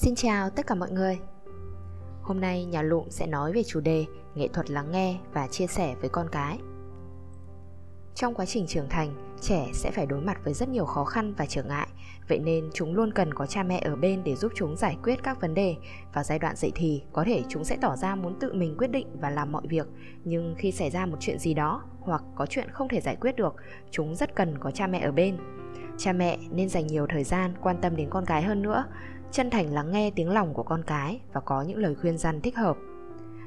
Xin chào tất cả mọi người. Hôm nay nhà Lụm sẽ nói về chủ đề nghệ thuật lắng nghe và chia sẻ với con cái. Trong quá trình trưởng thành, trẻ sẽ phải đối mặt với rất nhiều khó khăn và trở ngại, vậy nên chúng luôn cần có cha mẹ ở bên để giúp chúng giải quyết các vấn đề. Vào giai đoạn dậy thì, có thể chúng sẽ tỏ ra muốn tự mình quyết định và làm mọi việc, nhưng khi xảy ra một chuyện gì đó hoặc có chuyện không thể giải quyết được, chúng rất cần có cha mẹ ở bên. Cha mẹ nên dành nhiều thời gian quan tâm đến con cái hơn nữa, chân thành lắng nghe tiếng lòng của con cái và có những lời khuyên răn thích hợp.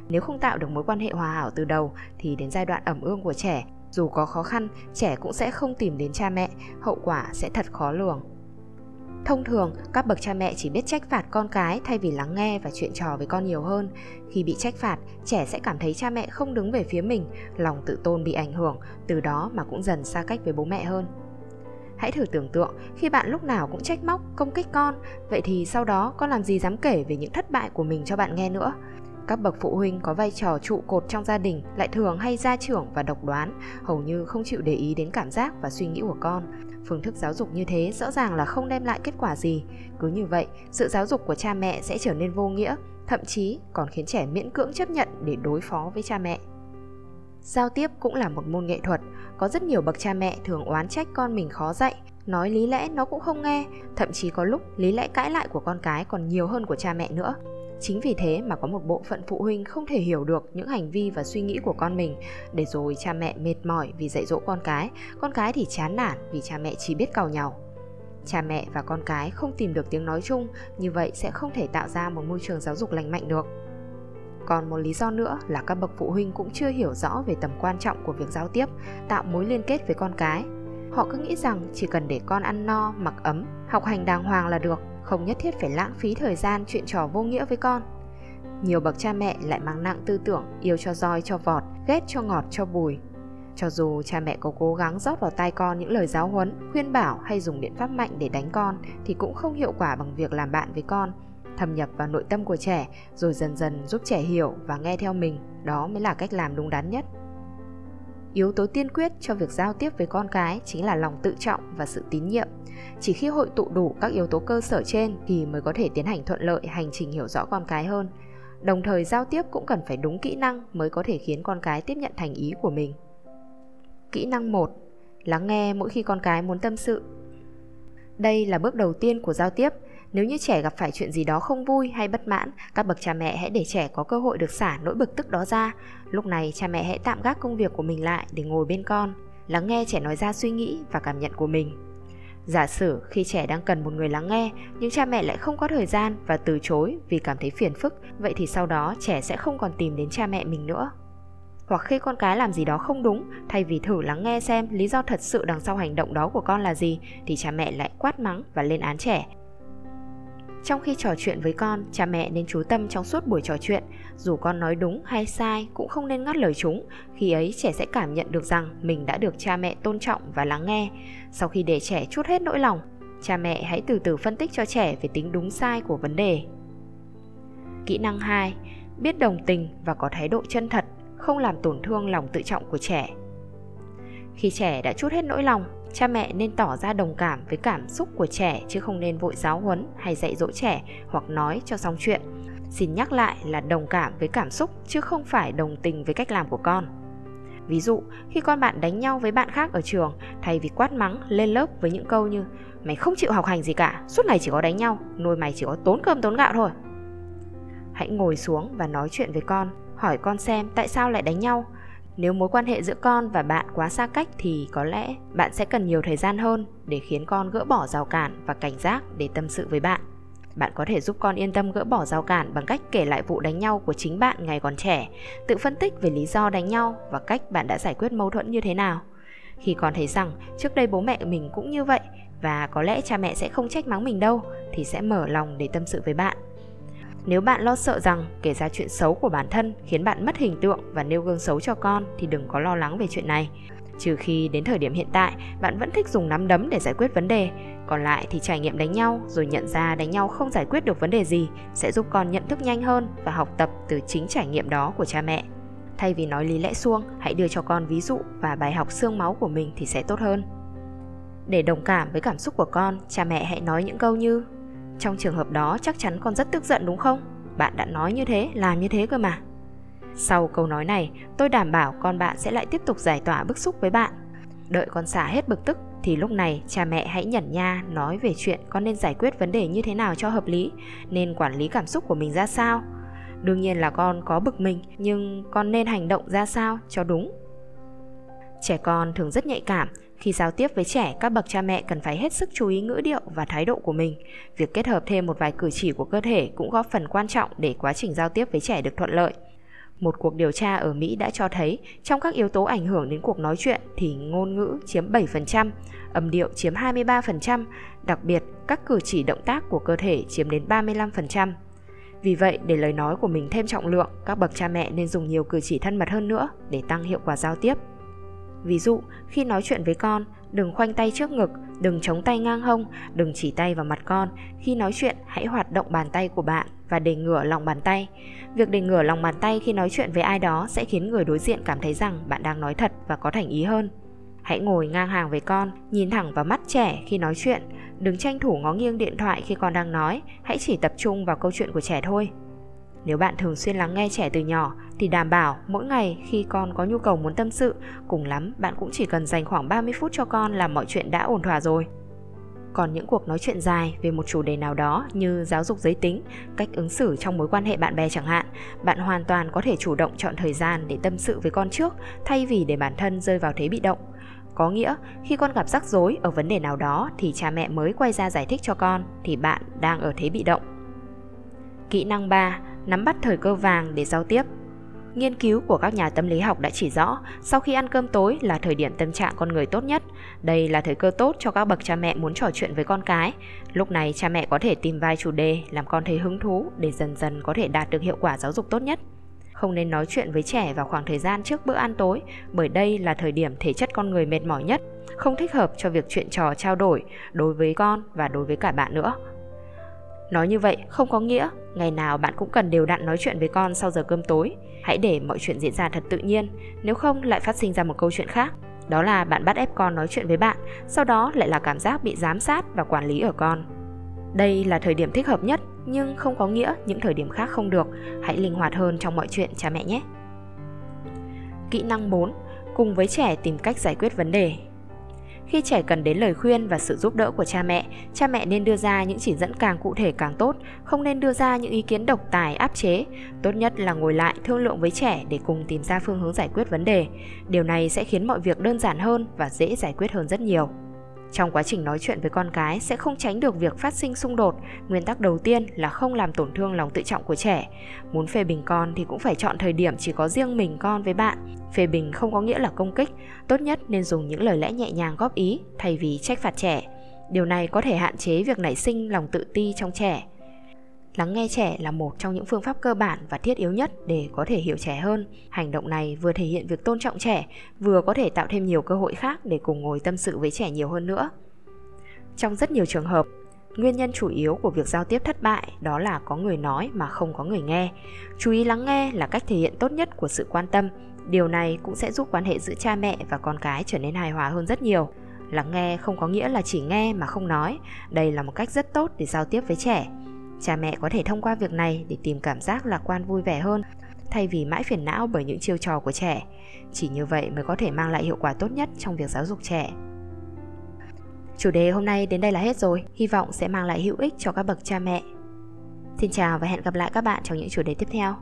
Nếu không tạo được mối quan hệ hòa hảo từ đầu thì đến giai đoạn ẩm ương của trẻ, dù có khó khăn, trẻ cũng sẽ không tìm đến cha mẹ, hậu quả sẽ thật khó lường. Thông thường, các bậc cha mẹ chỉ biết trách phạt con cái thay vì lắng nghe và chuyện trò với con nhiều hơn. Khi bị trách phạt, trẻ sẽ cảm thấy cha mẹ không đứng về phía mình, lòng tự tôn bị ảnh hưởng, từ đó mà cũng dần xa cách với bố mẹ hơn. Hãy thử tưởng tượng khi bạn lúc nào cũng trách móc, công kích con, vậy thì sau đó con làm gì dám kể về những thất bại của mình cho bạn nghe nữa? Các bậc phụ huynh có vai trò trụ cột trong gia đình lại thường hay gia trưởng và độc đoán, hầu như không chịu để ý đến cảm giác và suy nghĩ của con. Phương thức giáo dục như thế rõ ràng là không đem lại kết quả gì. Cứ như vậy, sự giáo dục của cha mẹ sẽ trở nên vô nghĩa, thậm chí còn khiến trẻ miễn cưỡng chấp nhận để đối phó với cha mẹ. Giao tiếp cũng là một môn nghệ thuật, có rất nhiều bậc cha mẹ thường oán trách con mình khó dạy, nói lý lẽ nó cũng không nghe, thậm chí có lúc lý lẽ cãi lại của con cái còn nhiều hơn của cha mẹ nữa. Chính vì thế mà có một bộ phận phụ huynh không thể hiểu được những hành vi và suy nghĩ của con mình, để rồi cha mẹ mệt mỏi vì dạy dỗ con cái, con cái thì chán nản vì cha mẹ chỉ biết càu nhau. Cha mẹ và con cái không tìm được tiếng nói chung, như vậy sẽ không thể tạo ra một môi trường giáo dục lành mạnh được. Còn một lý do nữa là các bậc phụ huynh cũng chưa hiểu rõ về tầm quan trọng của việc giao tiếp, tạo mối liên kết với con cái. Họ cứ nghĩ rằng chỉ cần để con ăn no, mặc ấm, học hành đàng hoàng là được, không nhất thiết phải lãng phí thời gian chuyện trò vô nghĩa với con. Nhiều bậc cha mẹ lại mang nặng tư tưởng yêu cho roi cho vọt, ghét cho ngọt cho bùi. Cho dù cha mẹ có cố gắng rót vào tai con những lời giáo huấn, khuyên bảo hay dùng biện pháp mạnh để đánh con thì cũng không hiệu quả bằng việc làm bạn với con thâm nhập vào nội tâm của trẻ, rồi dần dần giúp trẻ hiểu và nghe theo mình. Đó mới là cách làm đúng đắn nhất. Yếu tố tiên quyết cho việc giao tiếp với con cái chính là lòng tự trọng và sự tín nhiệm. Chỉ khi hội tụ đủ các yếu tố cơ sở trên thì mới có thể tiến hành thuận lợi, hành trình hiểu rõ con cái hơn. Đồng thời giao tiếp cũng cần phải đúng kỹ năng mới có thể khiến con cái tiếp nhận thành ý của mình. Kỹ năng 1 lắng nghe mỗi khi con cái muốn tâm sự. Đây là bước đầu tiên của giao tiếp nếu như trẻ gặp phải chuyện gì đó không vui hay bất mãn, các bậc cha mẹ hãy để trẻ có cơ hội được xả nỗi bực tức đó ra. Lúc này cha mẹ hãy tạm gác công việc của mình lại để ngồi bên con, lắng nghe trẻ nói ra suy nghĩ và cảm nhận của mình. Giả sử khi trẻ đang cần một người lắng nghe nhưng cha mẹ lại không có thời gian và từ chối vì cảm thấy phiền phức, vậy thì sau đó trẻ sẽ không còn tìm đến cha mẹ mình nữa. Hoặc khi con cái làm gì đó không đúng, thay vì thử lắng nghe xem lý do thật sự đằng sau hành động đó của con là gì thì cha mẹ lại quát mắng và lên án trẻ trong khi trò chuyện với con, cha mẹ nên chú tâm trong suốt buổi trò chuyện, dù con nói đúng hay sai cũng không nên ngắt lời chúng, khi ấy trẻ sẽ cảm nhận được rằng mình đã được cha mẹ tôn trọng và lắng nghe. Sau khi để trẻ chút hết nỗi lòng, cha mẹ hãy từ từ phân tích cho trẻ về tính đúng sai của vấn đề. Kỹ năng 2: biết đồng tình và có thái độ chân thật, không làm tổn thương lòng tự trọng của trẻ. Khi trẻ đã chút hết nỗi lòng, cha mẹ nên tỏ ra đồng cảm với cảm xúc của trẻ chứ không nên vội giáo huấn hay dạy dỗ trẻ hoặc nói cho xong chuyện. Xin nhắc lại là đồng cảm với cảm xúc chứ không phải đồng tình với cách làm của con. Ví dụ, khi con bạn đánh nhau với bạn khác ở trường, thay vì quát mắng, lên lớp với những câu như, mày không chịu học hành gì cả, suốt ngày chỉ có đánh nhau, nuôi mày chỉ có tốn cơm tốn gạo thôi. Hãy ngồi xuống và nói chuyện với con, hỏi con xem tại sao lại đánh nhau nếu mối quan hệ giữa con và bạn quá xa cách thì có lẽ bạn sẽ cần nhiều thời gian hơn để khiến con gỡ bỏ rào cản và cảnh giác để tâm sự với bạn. Bạn có thể giúp con yên tâm gỡ bỏ rào cản bằng cách kể lại vụ đánh nhau của chính bạn ngày còn trẻ, tự phân tích về lý do đánh nhau và cách bạn đã giải quyết mâu thuẫn như thế nào. Khi con thấy rằng trước đây bố mẹ mình cũng như vậy và có lẽ cha mẹ sẽ không trách mắng mình đâu, thì sẽ mở lòng để tâm sự với bạn nếu bạn lo sợ rằng kể ra chuyện xấu của bản thân khiến bạn mất hình tượng và nêu gương xấu cho con thì đừng có lo lắng về chuyện này. Trừ khi đến thời điểm hiện tại bạn vẫn thích dùng nắm đấm để giải quyết vấn đề, còn lại thì trải nghiệm đánh nhau rồi nhận ra đánh nhau không giải quyết được vấn đề gì sẽ giúp con nhận thức nhanh hơn và học tập từ chính trải nghiệm đó của cha mẹ. Thay vì nói lý lẽ suông, hãy đưa cho con ví dụ và bài học xương máu của mình thì sẽ tốt hơn. Để đồng cảm với cảm xúc của con, cha mẹ hãy nói những câu như trong trường hợp đó chắc chắn con rất tức giận đúng không? Bạn đã nói như thế, làm như thế cơ mà. Sau câu nói này, tôi đảm bảo con bạn sẽ lại tiếp tục giải tỏa bức xúc với bạn. Đợi con xả hết bực tức thì lúc này cha mẹ hãy nhẩn nha nói về chuyện con nên giải quyết vấn đề như thế nào cho hợp lý, nên quản lý cảm xúc của mình ra sao. Đương nhiên là con có bực mình, nhưng con nên hành động ra sao cho đúng. Trẻ con thường rất nhạy cảm, khi giao tiếp với trẻ, các bậc cha mẹ cần phải hết sức chú ý ngữ điệu và thái độ của mình. Việc kết hợp thêm một vài cử chỉ của cơ thể cũng góp phần quan trọng để quá trình giao tiếp với trẻ được thuận lợi. Một cuộc điều tra ở Mỹ đã cho thấy trong các yếu tố ảnh hưởng đến cuộc nói chuyện thì ngôn ngữ chiếm 7%, âm điệu chiếm 23%, đặc biệt các cử chỉ động tác của cơ thể chiếm đến 35%. Vì vậy, để lời nói của mình thêm trọng lượng, các bậc cha mẹ nên dùng nhiều cử chỉ thân mật hơn nữa để tăng hiệu quả giao tiếp. Ví dụ, khi nói chuyện với con, đừng khoanh tay trước ngực, đừng chống tay ngang hông, đừng chỉ tay vào mặt con. Khi nói chuyện, hãy hoạt động bàn tay của bạn và để ngửa lòng bàn tay. Việc để ngửa lòng bàn tay khi nói chuyện với ai đó sẽ khiến người đối diện cảm thấy rằng bạn đang nói thật và có thành ý hơn. Hãy ngồi ngang hàng với con, nhìn thẳng vào mắt trẻ khi nói chuyện, đừng tranh thủ ngó nghiêng điện thoại khi con đang nói, hãy chỉ tập trung vào câu chuyện của trẻ thôi. Nếu bạn thường xuyên lắng nghe trẻ từ nhỏ thì đảm bảo mỗi ngày khi con có nhu cầu muốn tâm sự, cùng lắm bạn cũng chỉ cần dành khoảng 30 phút cho con là mọi chuyện đã ổn thỏa rồi. Còn những cuộc nói chuyện dài về một chủ đề nào đó như giáo dục giới tính, cách ứng xử trong mối quan hệ bạn bè chẳng hạn, bạn hoàn toàn có thể chủ động chọn thời gian để tâm sự với con trước thay vì để bản thân rơi vào thế bị động. Có nghĩa, khi con gặp rắc rối ở vấn đề nào đó thì cha mẹ mới quay ra giải thích cho con thì bạn đang ở thế bị động. Kỹ năng 3, nắm bắt thời cơ vàng để giao tiếp. Nghiên cứu của các nhà tâm lý học đã chỉ rõ, sau khi ăn cơm tối là thời điểm tâm trạng con người tốt nhất. Đây là thời cơ tốt cho các bậc cha mẹ muốn trò chuyện với con cái. Lúc này cha mẹ có thể tìm vài chủ đề làm con thấy hứng thú để dần dần có thể đạt được hiệu quả giáo dục tốt nhất. Không nên nói chuyện với trẻ vào khoảng thời gian trước bữa ăn tối, bởi đây là thời điểm thể chất con người mệt mỏi nhất, không thích hợp cho việc chuyện trò trao đổi đối với con và đối với cả bạn nữa. Nói như vậy không có nghĩa ngày nào bạn cũng cần đều đặn nói chuyện với con sau giờ cơm tối. Hãy để mọi chuyện diễn ra thật tự nhiên, nếu không lại phát sinh ra một câu chuyện khác. Đó là bạn bắt ép con nói chuyện với bạn, sau đó lại là cảm giác bị giám sát và quản lý ở con. Đây là thời điểm thích hợp nhất, nhưng không có nghĩa những thời điểm khác không được. Hãy linh hoạt hơn trong mọi chuyện cha mẹ nhé. Kỹ năng 4. Cùng với trẻ tìm cách giải quyết vấn đề. Khi trẻ cần đến lời khuyên và sự giúp đỡ của cha mẹ, cha mẹ nên đưa ra những chỉ dẫn càng cụ thể càng tốt, không nên đưa ra những ý kiến độc tài áp chế. Tốt nhất là ngồi lại thương lượng với trẻ để cùng tìm ra phương hướng giải quyết vấn đề. Điều này sẽ khiến mọi việc đơn giản hơn và dễ giải quyết hơn rất nhiều. Trong quá trình nói chuyện với con cái sẽ không tránh được việc phát sinh xung đột. Nguyên tắc đầu tiên là không làm tổn thương lòng tự trọng của trẻ. Muốn phê bình con thì cũng phải chọn thời điểm chỉ có riêng mình con với bạn. Phê bình không có nghĩa là công kích, tốt nhất nên dùng những lời lẽ nhẹ nhàng góp ý thay vì trách phạt trẻ. Điều này có thể hạn chế việc nảy sinh lòng tự ti trong trẻ. Lắng nghe trẻ là một trong những phương pháp cơ bản và thiết yếu nhất để có thể hiểu trẻ hơn. Hành động này vừa thể hiện việc tôn trọng trẻ, vừa có thể tạo thêm nhiều cơ hội khác để cùng ngồi tâm sự với trẻ nhiều hơn nữa. Trong rất nhiều trường hợp, nguyên nhân chủ yếu của việc giao tiếp thất bại đó là có người nói mà không có người nghe. Chú ý lắng nghe là cách thể hiện tốt nhất của sự quan tâm. Điều này cũng sẽ giúp quan hệ giữa cha mẹ và con cái trở nên hài hòa hơn rất nhiều. Lắng nghe không có nghĩa là chỉ nghe mà không nói. Đây là một cách rất tốt để giao tiếp với trẻ Cha mẹ có thể thông qua việc này để tìm cảm giác lạc quan vui vẻ hơn thay vì mãi phiền não bởi những chiêu trò của trẻ. Chỉ như vậy mới có thể mang lại hiệu quả tốt nhất trong việc giáo dục trẻ. Chủ đề hôm nay đến đây là hết rồi, hy vọng sẽ mang lại hữu ích cho các bậc cha mẹ. Xin chào và hẹn gặp lại các bạn trong những chủ đề tiếp theo.